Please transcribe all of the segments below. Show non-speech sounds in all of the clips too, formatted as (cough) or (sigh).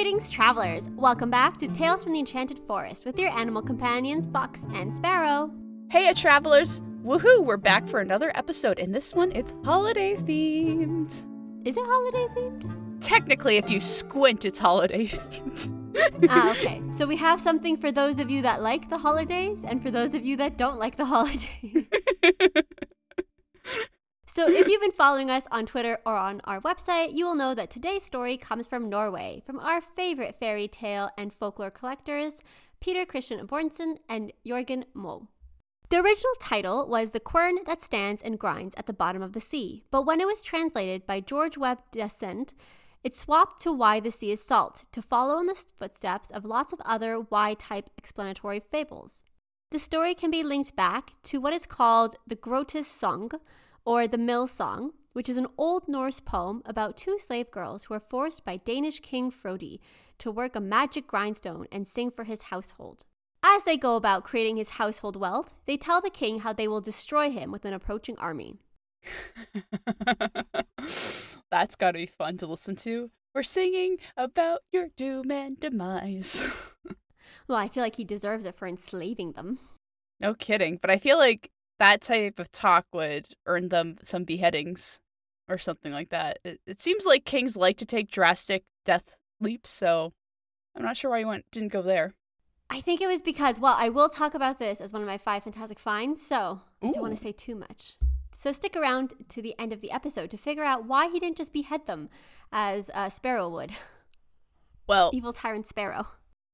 Greetings, travelers! Welcome back to Tales from the Enchanted Forest with your animal companions, Fox and Sparrow. Hey, travelers! Woohoo! We're back for another episode, and this one it's holiday themed. Is it holiday themed? Technically, if you squint, it's holiday themed. ah, okay. So we have something for those of you that like the holidays and for those of you that don't like the holidays. (laughs) so if you've been following us on Twitter or on our website, you will know that today's story comes from Norway, from our favorite fairy tale and folklore collectors, Peter Christian Asbjørnsen and Jorgen Moe. The original title was The Quern That Stands and Grinds at the Bottom of the Sea, but when it was translated by George Webb Dasent, it swapped to Why the Sea is Salt to follow in the footsteps of lots of other Y type explanatory fables. The story can be linked back to what is called the Grotus Song, or the Mill Song, which is an Old Norse poem about two slave girls who are forced by Danish King Frodi to work a magic grindstone and sing for his household. As they go about creating his household wealth, they tell the king how they will destroy him with an approaching army. (laughs) That's gotta be fun to listen to. We're singing about your doom and demise. (laughs) well, I feel like he deserves it for enslaving them. No kidding, but I feel like that type of talk would earn them some beheadings or something like that. It, it seems like kings like to take drastic death leaps, so I'm not sure why you went didn't go there. I think it was because, well, I will talk about this as one of my five fantastic finds, so Ooh. I don't want to say too much. So stick around to the end of the episode to figure out why he didn't just behead them as uh, Sparrow would. Well, evil tyrant Sparrow.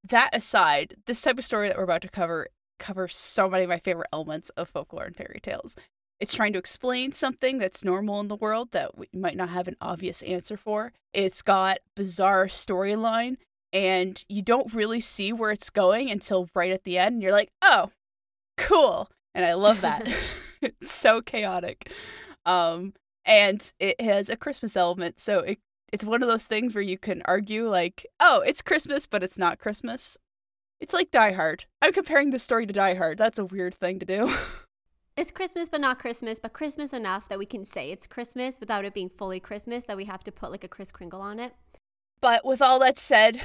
That aside, this type of story that we're about to cover covers so many of my favorite elements of folklore and fairy tales. It's trying to explain something that's normal in the world that we might not have an obvious answer for. It's got bizarre storyline and you don't really see where it's going until right at the end and you're like oh cool and i love that (laughs) (laughs) it's so chaotic um and it has a christmas element so it it's one of those things where you can argue like oh it's christmas but it's not christmas it's like die hard i'm comparing this story to die hard that's a weird thing to do (laughs) It's Christmas, but not Christmas, but Christmas enough that we can say it's Christmas without it being fully Christmas, that we have to put like a Kris Kringle on it. But with all that said,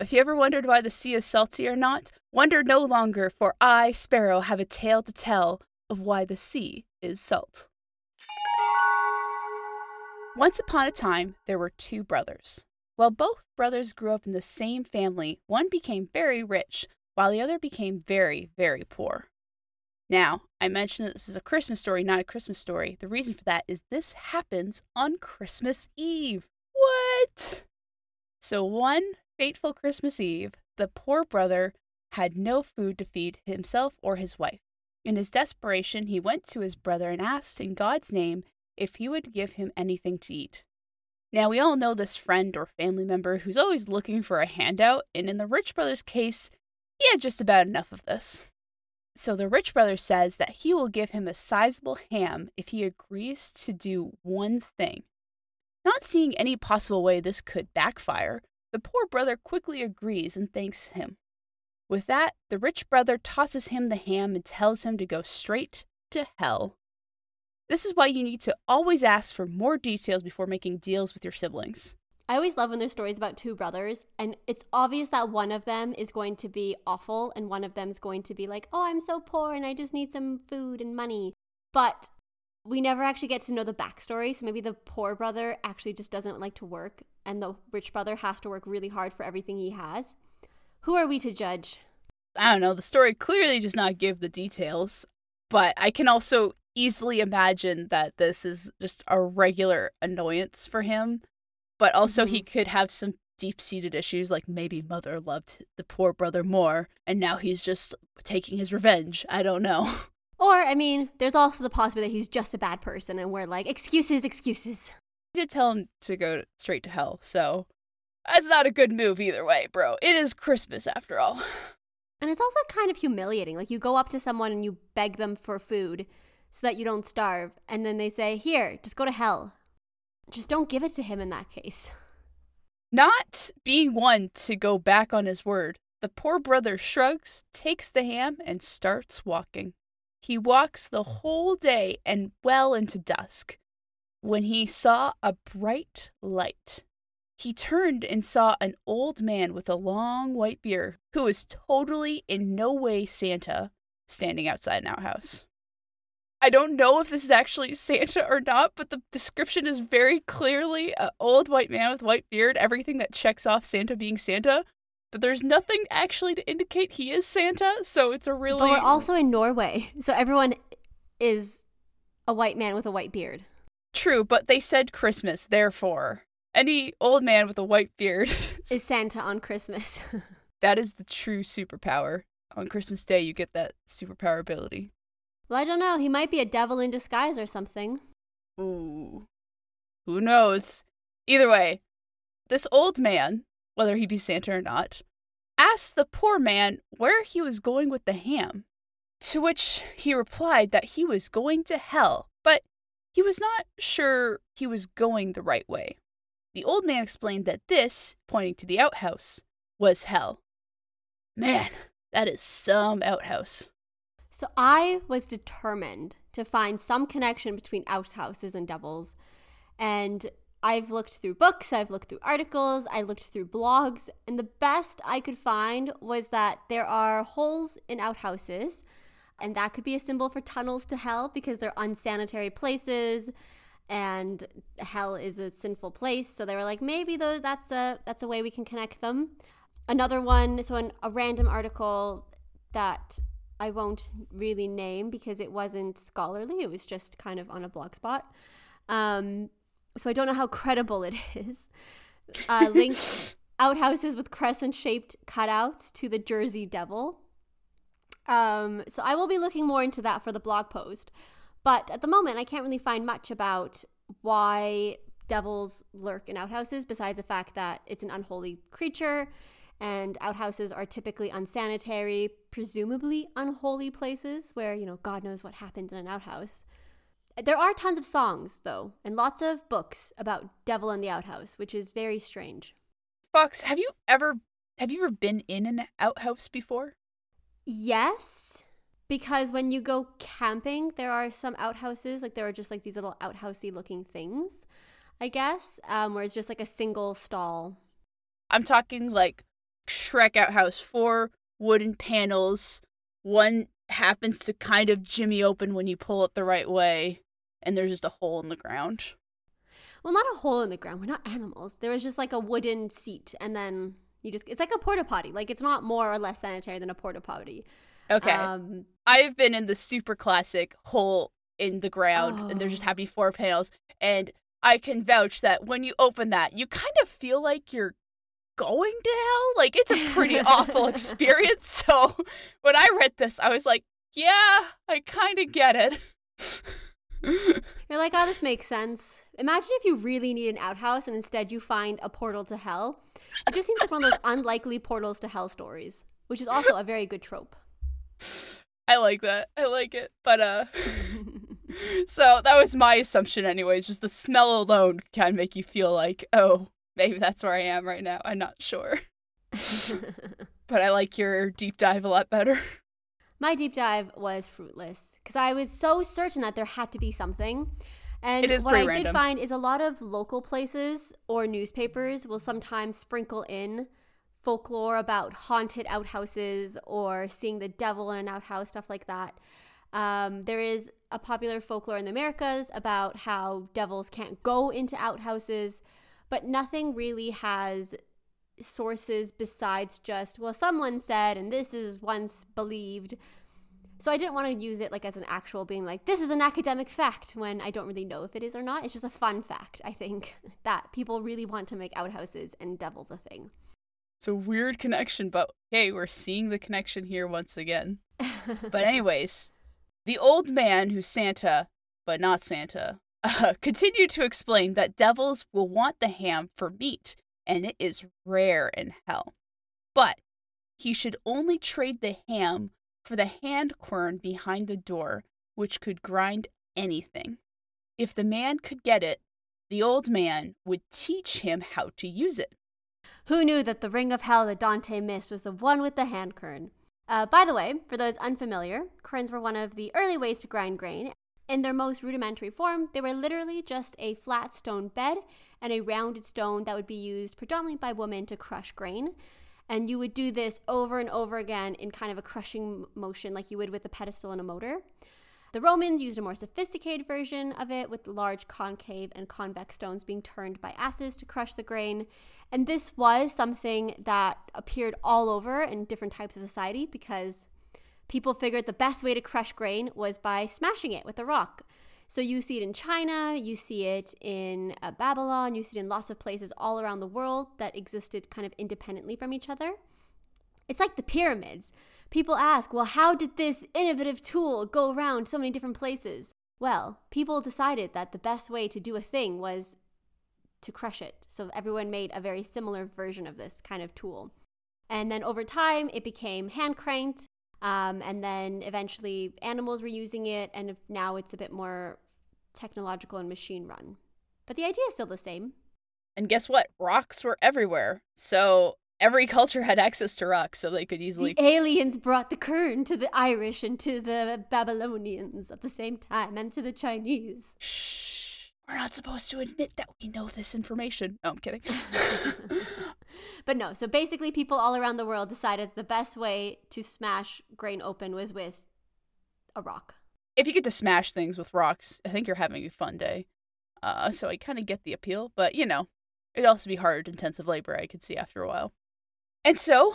if you ever wondered why the sea is salty or not, wonder no longer, for I, Sparrow, have a tale to tell of why the sea is salt. Once upon a time, there were two brothers. While both brothers grew up in the same family, one became very rich, while the other became very, very poor. Now, I mentioned that this is a Christmas story, not a Christmas story. The reason for that is this happens on Christmas Eve. What? So one fateful Christmas Eve, the poor brother had no food to feed himself or his wife. In his desperation, he went to his brother and asked in God's name if he would give him anything to eat. Now, we all know this friend or family member who's always looking for a handout, and in the rich brother's case, he had just about enough of this. So the rich brother says that he will give him a sizable ham if he agrees to do one thing. Not seeing any possible way this could backfire, the poor brother quickly agrees and thanks him. With that, the rich brother tosses him the ham and tells him to go straight to hell. This is why you need to always ask for more details before making deals with your siblings. I always love when there's stories about two brothers, and it's obvious that one of them is going to be awful, and one of them is going to be like, oh, I'm so poor and I just need some food and money. But we never actually get to know the backstory. So maybe the poor brother actually just doesn't like to work, and the rich brother has to work really hard for everything he has. Who are we to judge? I don't know. The story clearly does not give the details, but I can also easily imagine that this is just a regular annoyance for him. But also, mm-hmm. he could have some deep seated issues, like maybe mother loved the poor brother more, and now he's just taking his revenge. I don't know. (laughs) Or, I mean, there's also the possibility that he's just a bad person and we're like, excuses, excuses. I did tell him to go straight to hell, so that's not a good move either way, bro. It is Christmas after all. (sighs) And it's also kind of humiliating. Like, you go up to someone and you beg them for food so that you don't starve, and then they say, Here, just go to hell. Just don't give it to him in that case. Not being one to go back on his word, the poor brother shrugs, takes the ham, and starts walking. He walks the whole day and well into dusk when he saw a bright light. he turned and saw an old man with a long white beard who was totally in no way Santa standing outside an outhouse. I don't know if this is actually Santa or not, but the description is very clearly an old white man with white beard, everything that checks off Santa being Santa. But there's nothing actually to indicate he is Santa, so it's a really. But we're also in Norway, (laughs) so everyone is a white man with a white beard. True, but they said Christmas, therefore any old man with a white beard (laughs) is Santa on Christmas. (laughs) that is the true superpower. On Christmas Day, you get that superpower ability. Well, I don't know. He might be a devil in disguise or something. Ooh. Who knows? Either way, this old man, whether he be Santa or not, asked the poor man where he was going with the ham. To which he replied that he was going to hell, but he was not sure he was going the right way. The old man explained that this, pointing to the outhouse, was hell. Man, that is some outhouse. So I was determined to find some connection between outhouses and devils. And I've looked through books, I've looked through articles, I looked through blogs, and the best I could find was that there are holes in outhouses, and that could be a symbol for tunnels to hell because they're unsanitary places and hell is a sinful place so they were like maybe though that's a that's a way we can connect them another one so in a random article that i won't really name because it wasn't scholarly it was just kind of on a blog spot. Um, so i don't know how credible it (laughs) is. Uh, linked (laughs) outhouses with crescent shaped cutouts to the jersey devil. Um, so i will be looking more into that for the blog post. But at the moment, I can't really find much about why devils lurk in outhouses besides the fact that it's an unholy creature and outhouses are typically unsanitary, presumably unholy places where, you know, God knows what happens in an outhouse. There are tons of songs, though, and lots of books about devil in the outhouse, which is very strange. Fox, have you ever have you ever been in an outhouse before? Yes because when you go camping, there are some outhouses, like there are just like these little outhousey looking things, I guess, um, where it's just like a single stall. I'm talking like Shrek outhouse, four wooden panels. One happens to kind of jimmy open when you pull it the right way, and there's just a hole in the ground. Well, not a hole in the ground. We're not animals. There was just like a wooden seat, and then you just, it's like a porta potty. Like it's not more or less sanitary than a porta potty. Okay. Um, I've been in the super classic hole in the ground, oh. and there's just happy four panels, and I can vouch that when you open that, you kind of feel like you're going to hell. Like it's a pretty awful (laughs) experience. So when I read this, I was like, yeah, I kind of get it. (laughs) You're like, oh, this makes sense. Imagine if you really need an outhouse and instead you find a portal to hell. It just seems like one of those unlikely portals to hell stories, which is also a very good trope. (sighs) I like that. I like it. But uh (laughs) so that was my assumption anyways, just the smell alone can make you feel like, oh, (laughs) maybe that's where I am right now. I'm not sure. (laughs) (laughs) but I like your deep dive a lot better. My deep dive was fruitless because I was so certain that there had to be something. And what I random. did find is a lot of local places or newspapers will sometimes sprinkle in folklore about haunted outhouses or seeing the devil in an outhouse, stuff like that. Um, there is a popular folklore in the Americas about how devils can't go into outhouses, but nothing really has sources besides just, well, someone said, and this is once believed. So I didn't want to use it like as an actual being like, this is an academic fact when I don't really know if it is or not. It's just a fun fact, I think, (laughs) that people really want to make outhouses and devils a thing. It's a weird connection, but hey, we're seeing the connection here once again. (laughs) but, anyways, the old man who's Santa, but not Santa, uh, continued to explain that devils will want the ham for meat, and it is rare in hell. But he should only trade the ham for the hand quern behind the door, which could grind anything. If the man could get it, the old man would teach him how to use it. Who knew that the ring of hell that Dante missed was the one with the hand quern? Uh, by the way, for those unfamiliar, querns were one of the early ways to grind grain. In their most rudimentary form, they were literally just a flat stone bed and a rounded stone that would be used predominantly by women to crush grain. And you would do this over and over again in kind of a crushing motion, like you would with a pedestal and a motor. The Romans used a more sophisticated version of it with large concave and convex stones being turned by asses to crush the grain. And this was something that appeared all over in different types of society because people figured the best way to crush grain was by smashing it with a rock. So you see it in China, you see it in uh, Babylon, you see it in lots of places all around the world that existed kind of independently from each other. It's like the pyramids. People ask, well, how did this innovative tool go around so many different places? Well, people decided that the best way to do a thing was to crush it. So everyone made a very similar version of this kind of tool. And then over time, it became hand cranked. Um, and then eventually, animals were using it. And now it's a bit more technological and machine run. But the idea is still the same. And guess what? Rocks were everywhere. So every (laughs) culture had access to rocks, so they could easily. The aliens brought the kern to the Irish and to the Babylonians at the same time, and to the Chinese. Shh. We're not supposed to admit that we know this information. No, I'm kidding. (laughs) but no, so basically, people all around the world decided the best way to smash grain open was with a rock. If you get to smash things with rocks, I think you're having a fun day. Uh, so I kind of get the appeal, but you know, it'd also be hard, intensive labor, I could see after a while. And so,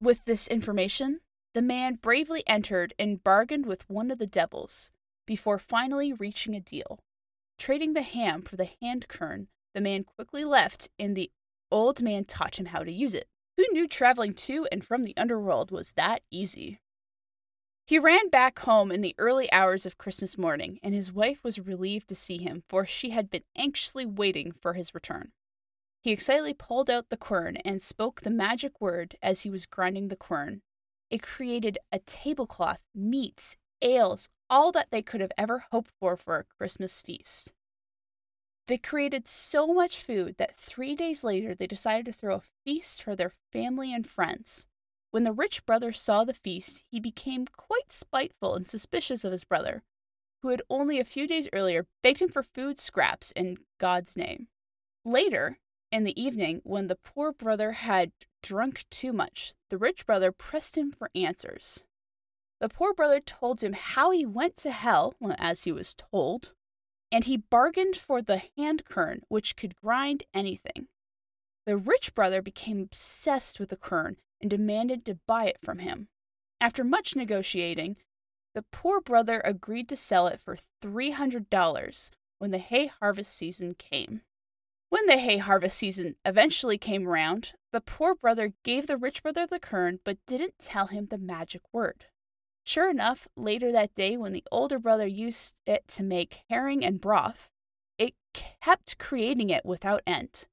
with this information, the man bravely entered and bargained with one of the devils before finally reaching a deal. Trading the ham for the hand kern, the man quickly left, and the old man taught him how to use it. Who knew traveling to and from the underworld was that easy? He ran back home in the early hours of Christmas morning, and his wife was relieved to see him, for she had been anxiously waiting for his return. He excitedly pulled out the quern and spoke the magic word as he was grinding the quern. It created a tablecloth, meats, ales, all that they could have ever hoped for for a Christmas feast. They created so much food that three days later they decided to throw a feast for their family and friends. When the rich brother saw the feast, he became quite spiteful and suspicious of his brother, who had only a few days earlier begged him for food scraps in God's name. Later, in the evening, when the poor brother had drunk too much, the rich brother pressed him for answers. The poor brother told him how he went to hell, as he was told, and he bargained for the hand kern, which could grind anything. The rich brother became obsessed with the kern and demanded to buy it from him. After much negotiating, the poor brother agreed to sell it for $300 when the hay harvest season came. When the hay harvest season eventually came round, the poor brother gave the rich brother the kern but didn't tell him the magic word. Sure enough, later that day, when the older brother used it to make herring and broth, it kept creating it without end.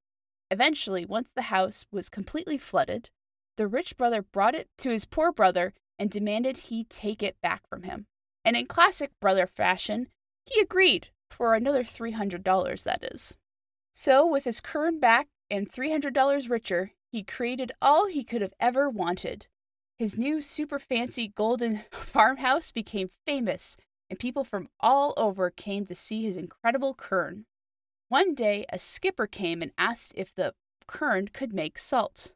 Eventually, once the house was completely flooded, the rich brother brought it to his poor brother and demanded he take it back from him. And in classic brother fashion, he agreed for another $300, that is. So, with his current back and $300 richer, he created all he could have ever wanted. His new super fancy golden (laughs) farmhouse became famous, and people from all over came to see his incredible kern. One day, a skipper came and asked if the kern could make salt.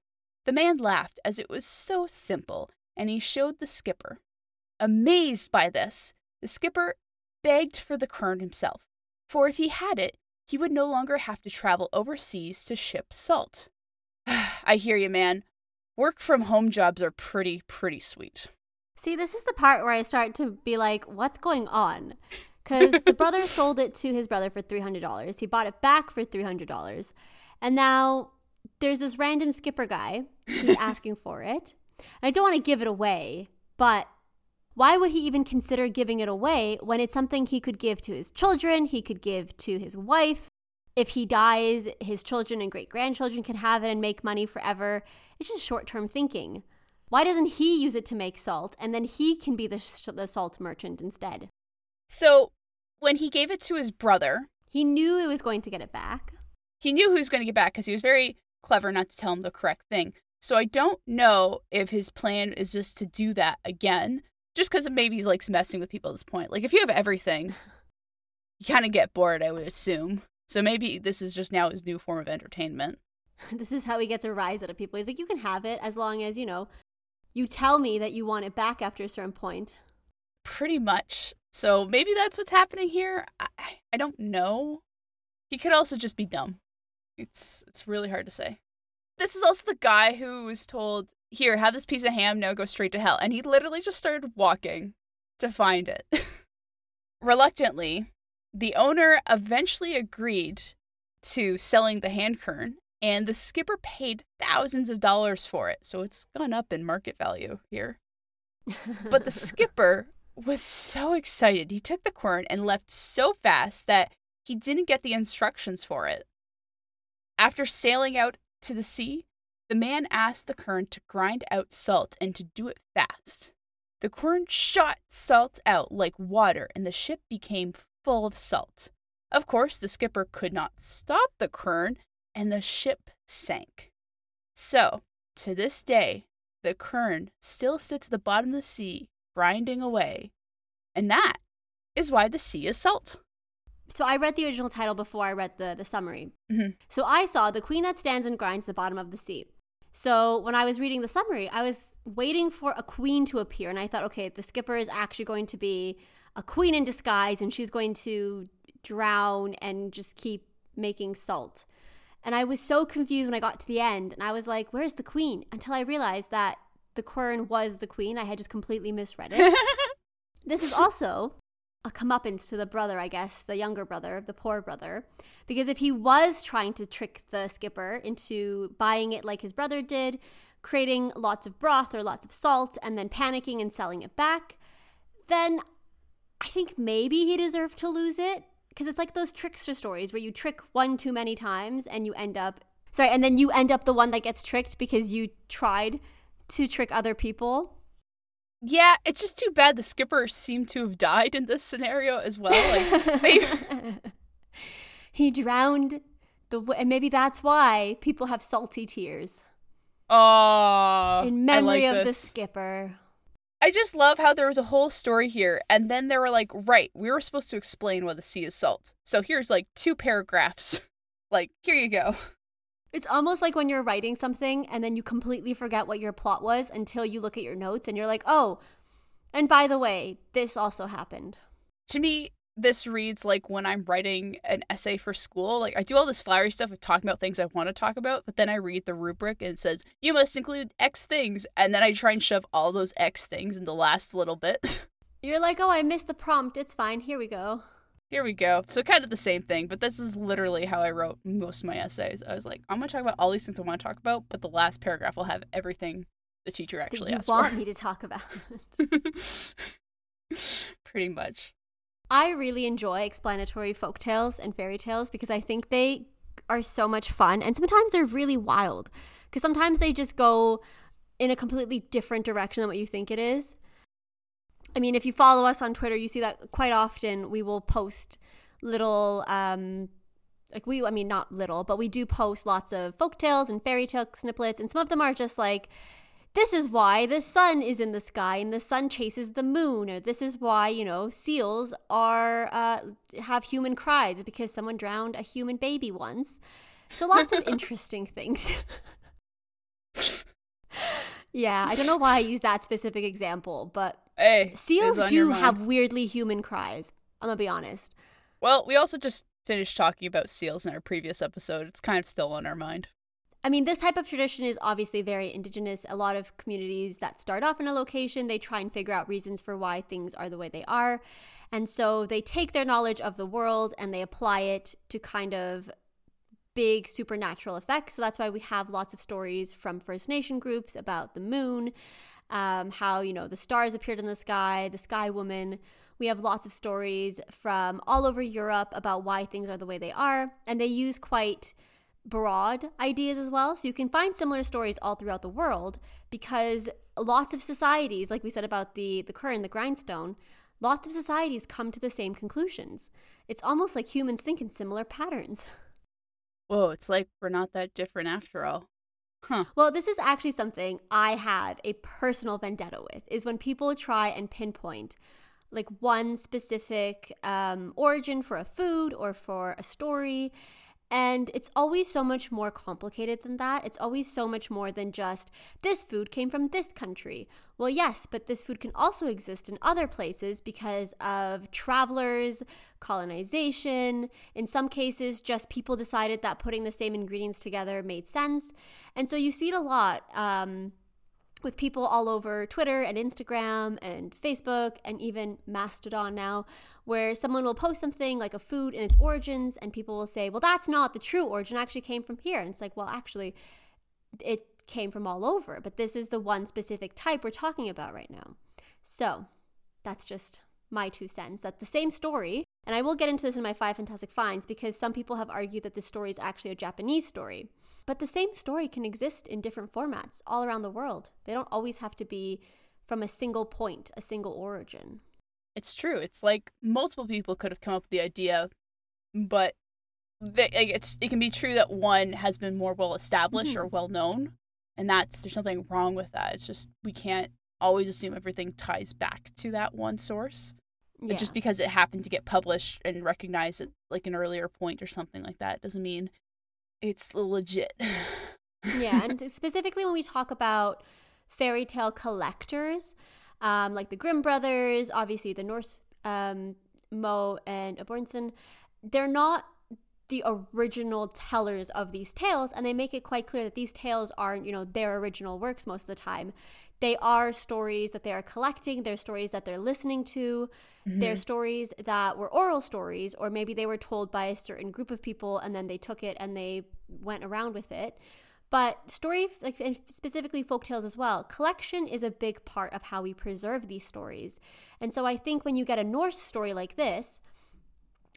The man laughed as it was so simple, and he showed the skipper. Amazed by this, the skipper begged for the kern himself, for if he had it, he would no longer have to travel overseas to ship salt. (sighs) I hear you, man. Work from home jobs are pretty, pretty sweet. See, this is the part where I start to be like, what's going on? Because the brother (laughs) sold it to his brother for $300. He bought it back for $300. And now there's this random skipper guy. He's (laughs) asking for it. And I don't want to give it away, but why would he even consider giving it away when it's something he could give to his children, he could give to his wife? If he dies, his children and great grandchildren can have it and make money forever. It's just short term thinking. Why doesn't he use it to make salt and then he can be the, the salt merchant instead? So, when he gave it to his brother, he knew he was going to get it back. He knew he was going to get back because he was very clever not to tell him the correct thing. So I don't know if his plan is just to do that again Just because maybe he likes messing with people at this point. Like if you have everything, (laughs) you kind of get bored, I would assume. So maybe this is just now his new form of entertainment. (laughs) this is how he gets a rise out of people. He's like, you can have it as long as, you know, you tell me that you want it back after a certain point. Pretty much. So maybe that's what's happening here. I, I don't know. He could also just be dumb. It's it's really hard to say. This is also the guy who was told, "Here, have this piece of ham. Now go straight to hell." And he literally just started walking to find it. (laughs) Reluctantly, the owner eventually agreed to selling the hand quern, and the skipper paid thousands of dollars for it. So it's gone up in market value here. But the (laughs) skipper was so excited. He took the quern and left so fast that he didn't get the instructions for it. After sailing out to the sea, the man asked the quern to grind out salt and to do it fast. The quern shot salt out like water, and the ship became full of salt. Of course, the skipper could not stop the quern, and the ship sank. So, to this day, the quern still sits at the bottom of the sea, grinding away. And that is why the sea is salt. So I read the original title before I read the, the summary. Mm-hmm. So I saw the queen that stands and grinds the bottom of the sea. So when I was reading the summary, I was waiting for a queen to appear. And I thought, okay, the skipper is actually going to be a queen in disguise and she's going to drown and just keep making salt. And I was so confused when I got to the end. And I was like, where's the queen? Until I realized that the quern was the queen. I had just completely misread it. (laughs) this is also a comeuppance to the brother, I guess, the younger brother, the poor brother. Because if he was trying to trick the skipper into buying it like his brother did, creating lots of broth or lots of salt, and then panicking and selling it back, then I think maybe he deserved to lose it. Because it's like those trickster stories where you trick one too many times and you end up, sorry, and then you end up the one that gets tricked because you tried to trick other people. Yeah, it's just too bad the skipper seemed to have died in this scenario as well. Like, they... (laughs) he drowned the, and maybe that's why people have salty tears. Oh, in memory like of this. the skipper. I just love how there was a whole story here, and then they were like, right, we were supposed to explain why the sea is salt. So here's like two paragraphs. (laughs) like, here you go. It's almost like when you're writing something and then you completely forget what your plot was until you look at your notes and you're like, oh, and by the way, this also happened. To me, this reads like when I'm writing an essay for school. Like I do all this flowery stuff of talking about things I want to talk about, but then I read the rubric and it says you must include X things, and then I try and shove all those X things in the last little bit. (laughs) You're like, oh, I missed the prompt. It's fine. Here we go. Here we go. So kind of the same thing, but this is literally how I wrote most of my essays. I was like, I'm gonna talk about all these things I want to talk about, but the last paragraph will have everything the teacher actually that you asked want for. me to talk about. (laughs) Pretty much. I really enjoy explanatory folk tales and fairy tales because I think they are so much fun and sometimes they're really wild because sometimes they just go in a completely different direction than what you think it is. I mean, if you follow us on Twitter, you see that quite often we will post little um like we I mean not little, but we do post lots of folk tales and fairy tale snippets and some of them are just like this is why the sun is in the sky and the sun chases the moon or this is why you know seals are uh, have human cries because someone drowned a human baby once so lots of (laughs) interesting things (laughs) yeah i don't know why i use that specific example but Hey, seals it's on your do have weirdly human cries i'm gonna be honest Well, we also just finished talking about seals in our previous episode. It's kind of still on our mind. I mean, this type of tradition is obviously very indigenous. A lot of communities that start off in a location, they try and figure out reasons for why things are the way they are. And so they take their knowledge of the world and they apply it to kind of big supernatural effects. So that's why we have lots of stories from First Nation groups about the moon, um, how, you know, the stars appeared in the sky, the sky woman. We have lots of stories from all over Europe about why things are the way they are. And they use quite broad ideas as well. So you can find similar stories all throughout the world because lots of societies, like we said about the the quern, the grindstone, lots of societies come to the same conclusions. It's almost like humans think in similar patterns. Whoa, it's like we're not that different after all. Huh. Well, this is actually something I have a personal vendetta with is when people try and pinpoint like one specific um, origin for a food or for a story. And it's always so much more complicated than that. It's always so much more than just this food came from this country. Well, yes, but this food can also exist in other places because of travelers, colonization. In some cases, just people decided that putting the same ingredients together made sense. And so you see it a lot. Um, with people all over Twitter and Instagram and Facebook and even Mastodon now, where someone will post something like a food and its origins, and people will say, well, that's not the true origin, actually came from here. And it's like, well, actually, it came from all over, but this is the one specific type we're talking about right now. So that's just my two cents that the same story, and I will get into this in my five fantastic finds because some people have argued that this story is actually a Japanese story. But the same story can exist in different formats all around the world. They don't always have to be from a single point, a single origin. It's true. It's like multiple people could have come up with the idea, but they, it's it can be true that one has been more well established mm-hmm. or well known, and that's there's nothing wrong with that. It's just we can't always assume everything ties back to that one source. Yeah. Just because it happened to get published and recognized at like an earlier point or something like that doesn't mean it's legit. (laughs) yeah, and specifically when we talk about fairy tale collectors, um, like the Grimm brothers, obviously the Norse um, Moe and Asbjørnsen, they're not the original tellers of these tales and they make it quite clear that these tales aren't you know their original works most of the time they are stories that they are collecting they're stories that they're listening to. Mm-hmm. they're stories that were oral stories or maybe they were told by a certain group of people and then they took it and they went around with it. But story like and specifically folk tales as well collection is a big part of how we preserve these stories. And so i think when you get a norse story like this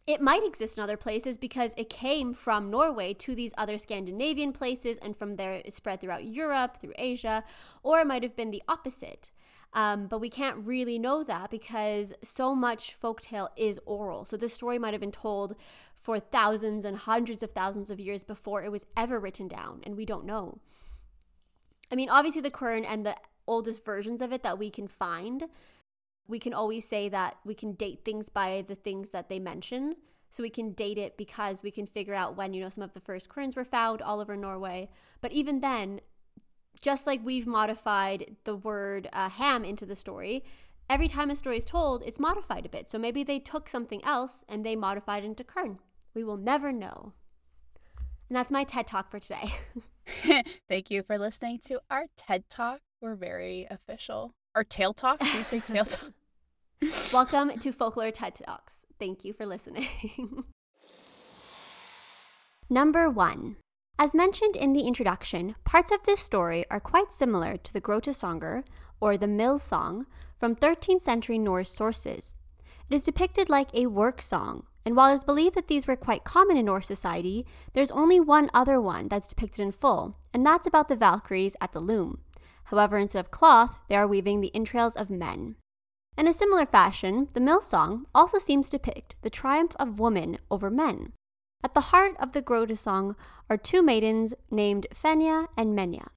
it might exist in other places because it came from Norway to these other Scandinavian places, and from there it spread throughout Europe, through Asia, or it might have been the opposite. Um, but we can't really know that because so much folktale is oral. So this story might have been told for thousands and hundreds of thousands of years before it was ever written down, and we don't know. I mean, obviously, the current and the oldest versions of it that we can find we can always say that we can date things by the things that they mention. So we can date it because we can figure out when, you know, some of the first querns were found all over Norway. But even then, just like we've modified the word uh, ham into the story, every time a story is told, it's modified a bit. So maybe they took something else and they modified into quern. We will never know. And that's my TED Talk for today. (laughs) (laughs) Thank you for listening to our TED Talk. We're very official. Our tail talk? Do you say tail (laughs) talk? Welcome to Folklore TED Talks. Thank you for listening. (laughs) Number one. As mentioned in the introduction, parts of this story are quite similar to the Grottasöngr, or the Mill Song, from 13th century Norse sources. It is depicted like a work song, and while it is believed that these were quite common in Norse society, there's only one other one that's depicted in full, and that's about the Valkyries at the loom. However, instead of cloth, they are weaving the entrails of men. In a similar fashion, the mill song also seems to depict the triumph of woman over men. At the heart of the Grottasöngr are two maidens named Fenja and Menja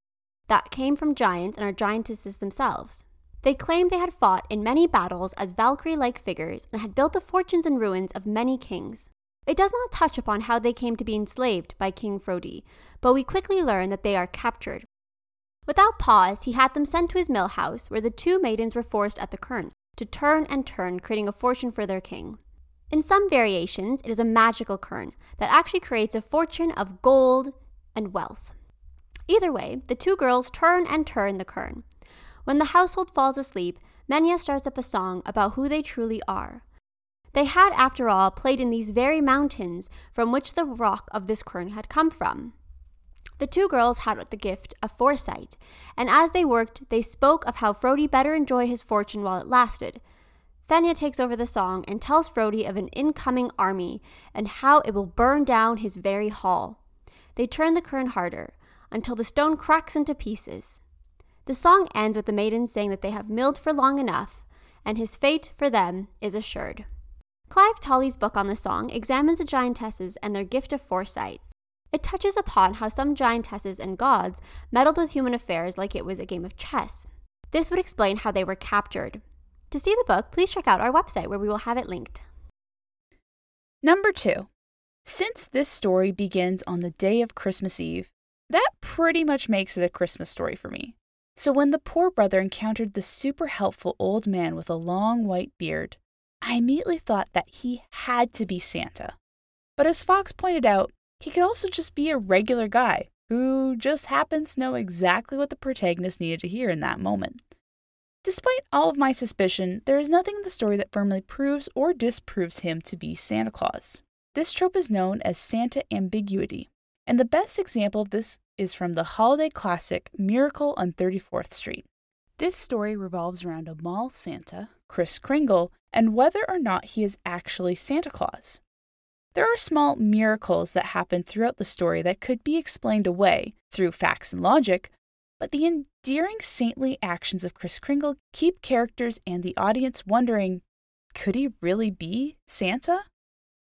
that came from giants and are giantesses themselves. They claim they had fought in many battles as Valkyrie like figures and had built the fortunes and ruins of many kings. It does not touch upon how they came to be enslaved by King Frodi, but we quickly learn that they are captured Without pause, he had them sent to his mill house, where the two maidens were forced at the quern to turn and turn, creating a fortune for their king. In some variations, it is a magical quern that actually creates a fortune of gold and wealth. Either way, the two girls turn and turn the kern. When the household falls asleep, Menja starts up a song about who they truly are. They had, after all, played in these very mountains from which the rock of this kern had come from. The two girls had the gift of foresight, and as they worked, they spoke of how Frodi better enjoy his fortune while it lasted. Fenja takes over the song and tells Frodi of an incoming army and how it will burn down his very hall. They turn the quern harder until the stone cracks into pieces. The song ends with the maiden saying that they have milled for long enough, and his fate for them is assured. Clive Tolley's book on the song examines the giantesses and their gift of foresight. It touches upon how some giantesses and gods meddled with human affairs like it was a game of chess. This would explain how they were captured. To see the book, please check out our website where we will have it linked. Number two, since this story begins on the day of Christmas Eve, that pretty much makes it a Christmas story for me. So when the poor brother encountered the super helpful old man with a long white beard, I immediately thought that he had to be Santa. But as Fox pointed out, he could also just be a regular guy who just happens to know exactly what the protagonist needed to hear in that moment. Despite all of my suspicion, there is nothing in the story that firmly proves or disproves him to be Santa Claus. This trope is known as Santa ambiguity, and the best example of this is from the holiday classic Miracle on 34th Street. This story revolves around a mall Santa, Kris Kringle, and whether or not he is actually Santa Claus. There are small miracles that happen throughout the story that could be explained away through facts and logic, but the endearing saintly actions of Kris Kringle keep characters and the audience wondering could he really be Santa?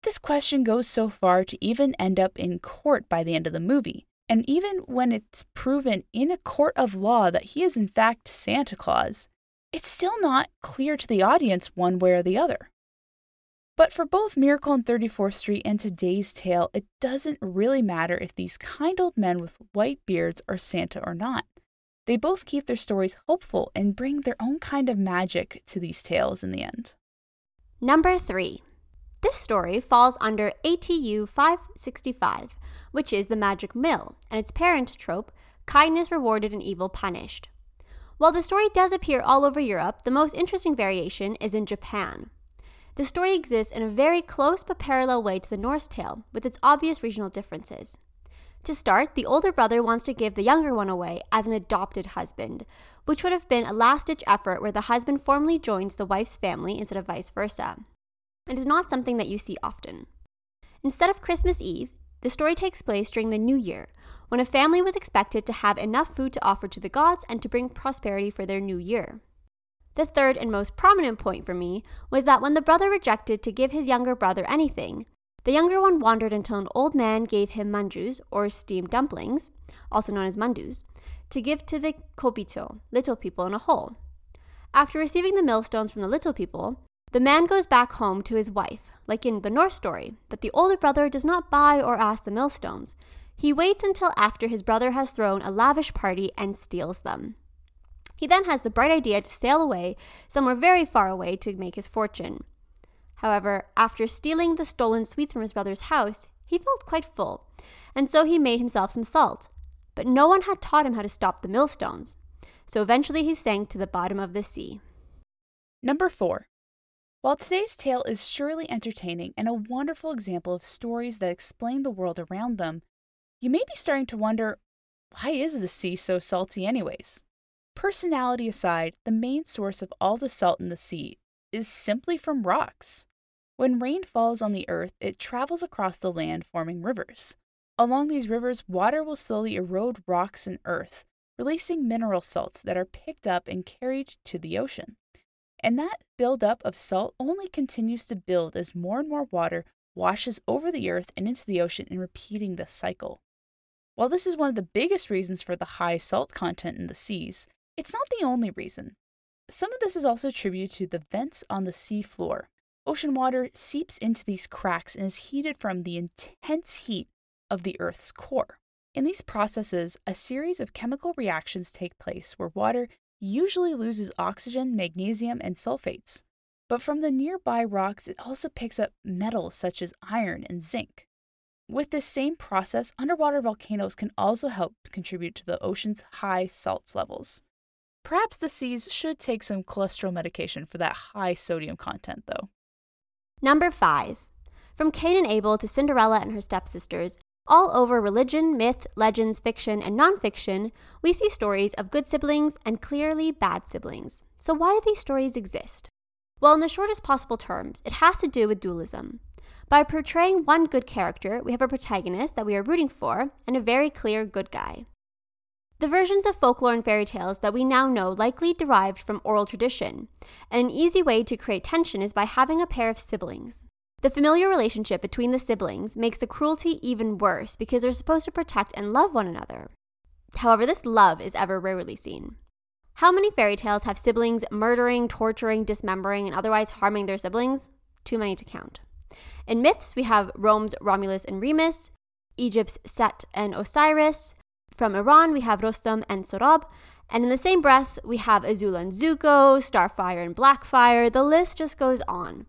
This question goes so far to even end up in court by the end of the movie. And even when it's proven in a court of law that he is in fact Santa Claus, it's still not clear to the audience one way or the other. But for both Miracle on 34th Street and Today's Tale, it doesn't really matter if these kind old men with white beards are Santa or not. They both keep their stories hopeful and bring their own kind of magic to these tales in the end. Number three. This story falls under ATU 565, which is the magic mill, and its parent trope, kindness rewarded and evil punished. While the story does appear all over Europe, the most interesting variation is in Japan. The story exists in a very close but parallel way to the Norse tale, with its obvious regional differences. To start, the older brother wants to give the younger one away as an adopted husband, which would have been a last ditch effort where the husband formally joins the wife's family instead of vice versa. It is not something that you see often. Instead of Christmas Eve, the story takes place during the New Year, when a family was expected to have enough food to offer to the gods and to bring prosperity for their new year. The third and most prominent point for me was that when the brother rejected to give his younger brother anything, the younger one wandered until an old man gave him manjus, or steamed dumplings, also known as mandus, to give to the kobito, little people in a hole. After receiving the millstones from the little people, the man goes back home to his wife, like in the Norse story, but the older brother does not buy or ask the millstones. He waits until after his brother has thrown a lavish party and steals them. He then has the bright idea to sail away, somewhere very far away, to make his fortune. However, after stealing the stolen sweets from his brother's house, he felt quite full, and so he made himself some salt. But no one had taught him how to stop the millstones, so eventually he sank to the bottom of the sea. Number four. While today's tale is surely entertaining and a wonderful example of stories that explain the world around them, you may be starting to wonder why is the sea so salty, anyways? Personality aside, the main source of all the salt in the sea is simply from rocks. When rain falls on the earth, it travels across the land, forming rivers. Along these rivers, water will slowly erode rocks and earth, releasing mineral salts that are picked up and carried to the ocean. And that buildup of salt only continues to build as more and more water washes over the earth and into the ocean in repeating this cycle. While this is one of the biggest reasons for the high salt content in the seas, it's not the only reason. Some of this is also attributed to the vents on the sea floor. Ocean water seeps into these cracks and is heated from the intense heat of the Earth's core. In these processes, a series of chemical reactions take place where water usually loses oxygen, magnesium, and sulfates. But from the nearby rocks, it also picks up metals such as iron and zinc. With this same process, underwater volcanoes can also help contribute to the ocean's high salt levels. Perhaps the seas should take some cholesterol medication for that high sodium content, though. Number five. From Cain and Abel to Cinderella and her stepsisters, all over religion, myth, legends, fiction, and nonfiction, we see stories of good siblings and clearly bad siblings. So, why do these stories exist? Well, in the shortest possible terms, it has to do with dualism. By portraying one good character, we have a protagonist that we are rooting for and a very clear good guy. The versions of folklore and fairy tales that we now know likely derived from oral tradition, and an easy way to create tension is by having a pair of siblings. The familiar relationship between the siblings makes the cruelty even worse because they're supposed to protect and love one another. However, this love is ever rarely seen. How many fairy tales have siblings murdering, torturing, dismembering, and otherwise harming their siblings? Too many to count. In myths, we have Rome's Romulus and Remus, Egypt's Set and Osiris. From Iran, we have Rostam and Sohrab. And in the same breath, we have Azula and Zuko, Starfire and Blackfire. The list just goes on.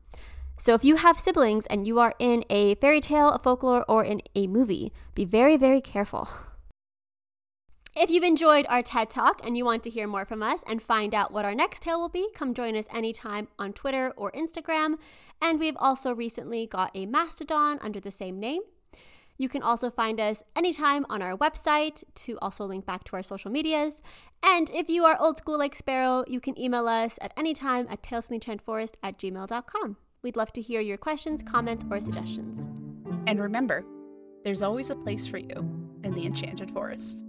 So if you have siblings and you are in a fairy tale, a folklore, or in a movie, be very, very careful. If you've enjoyed our TED Talk and you want to hear more from us and find out what our next tale will be, come join us anytime on Twitter or Instagram. And we've also recently got a Mastodon under the same name. You can also find us anytime on our website to also link back to our social medias. And if you are old school like Sparrow, you can email us at any time at talesfromtheenchanted at gmail.com. We'd love to hear your questions, comments, or suggestions. And remember, there's always a place for you in the Enchanted Forest.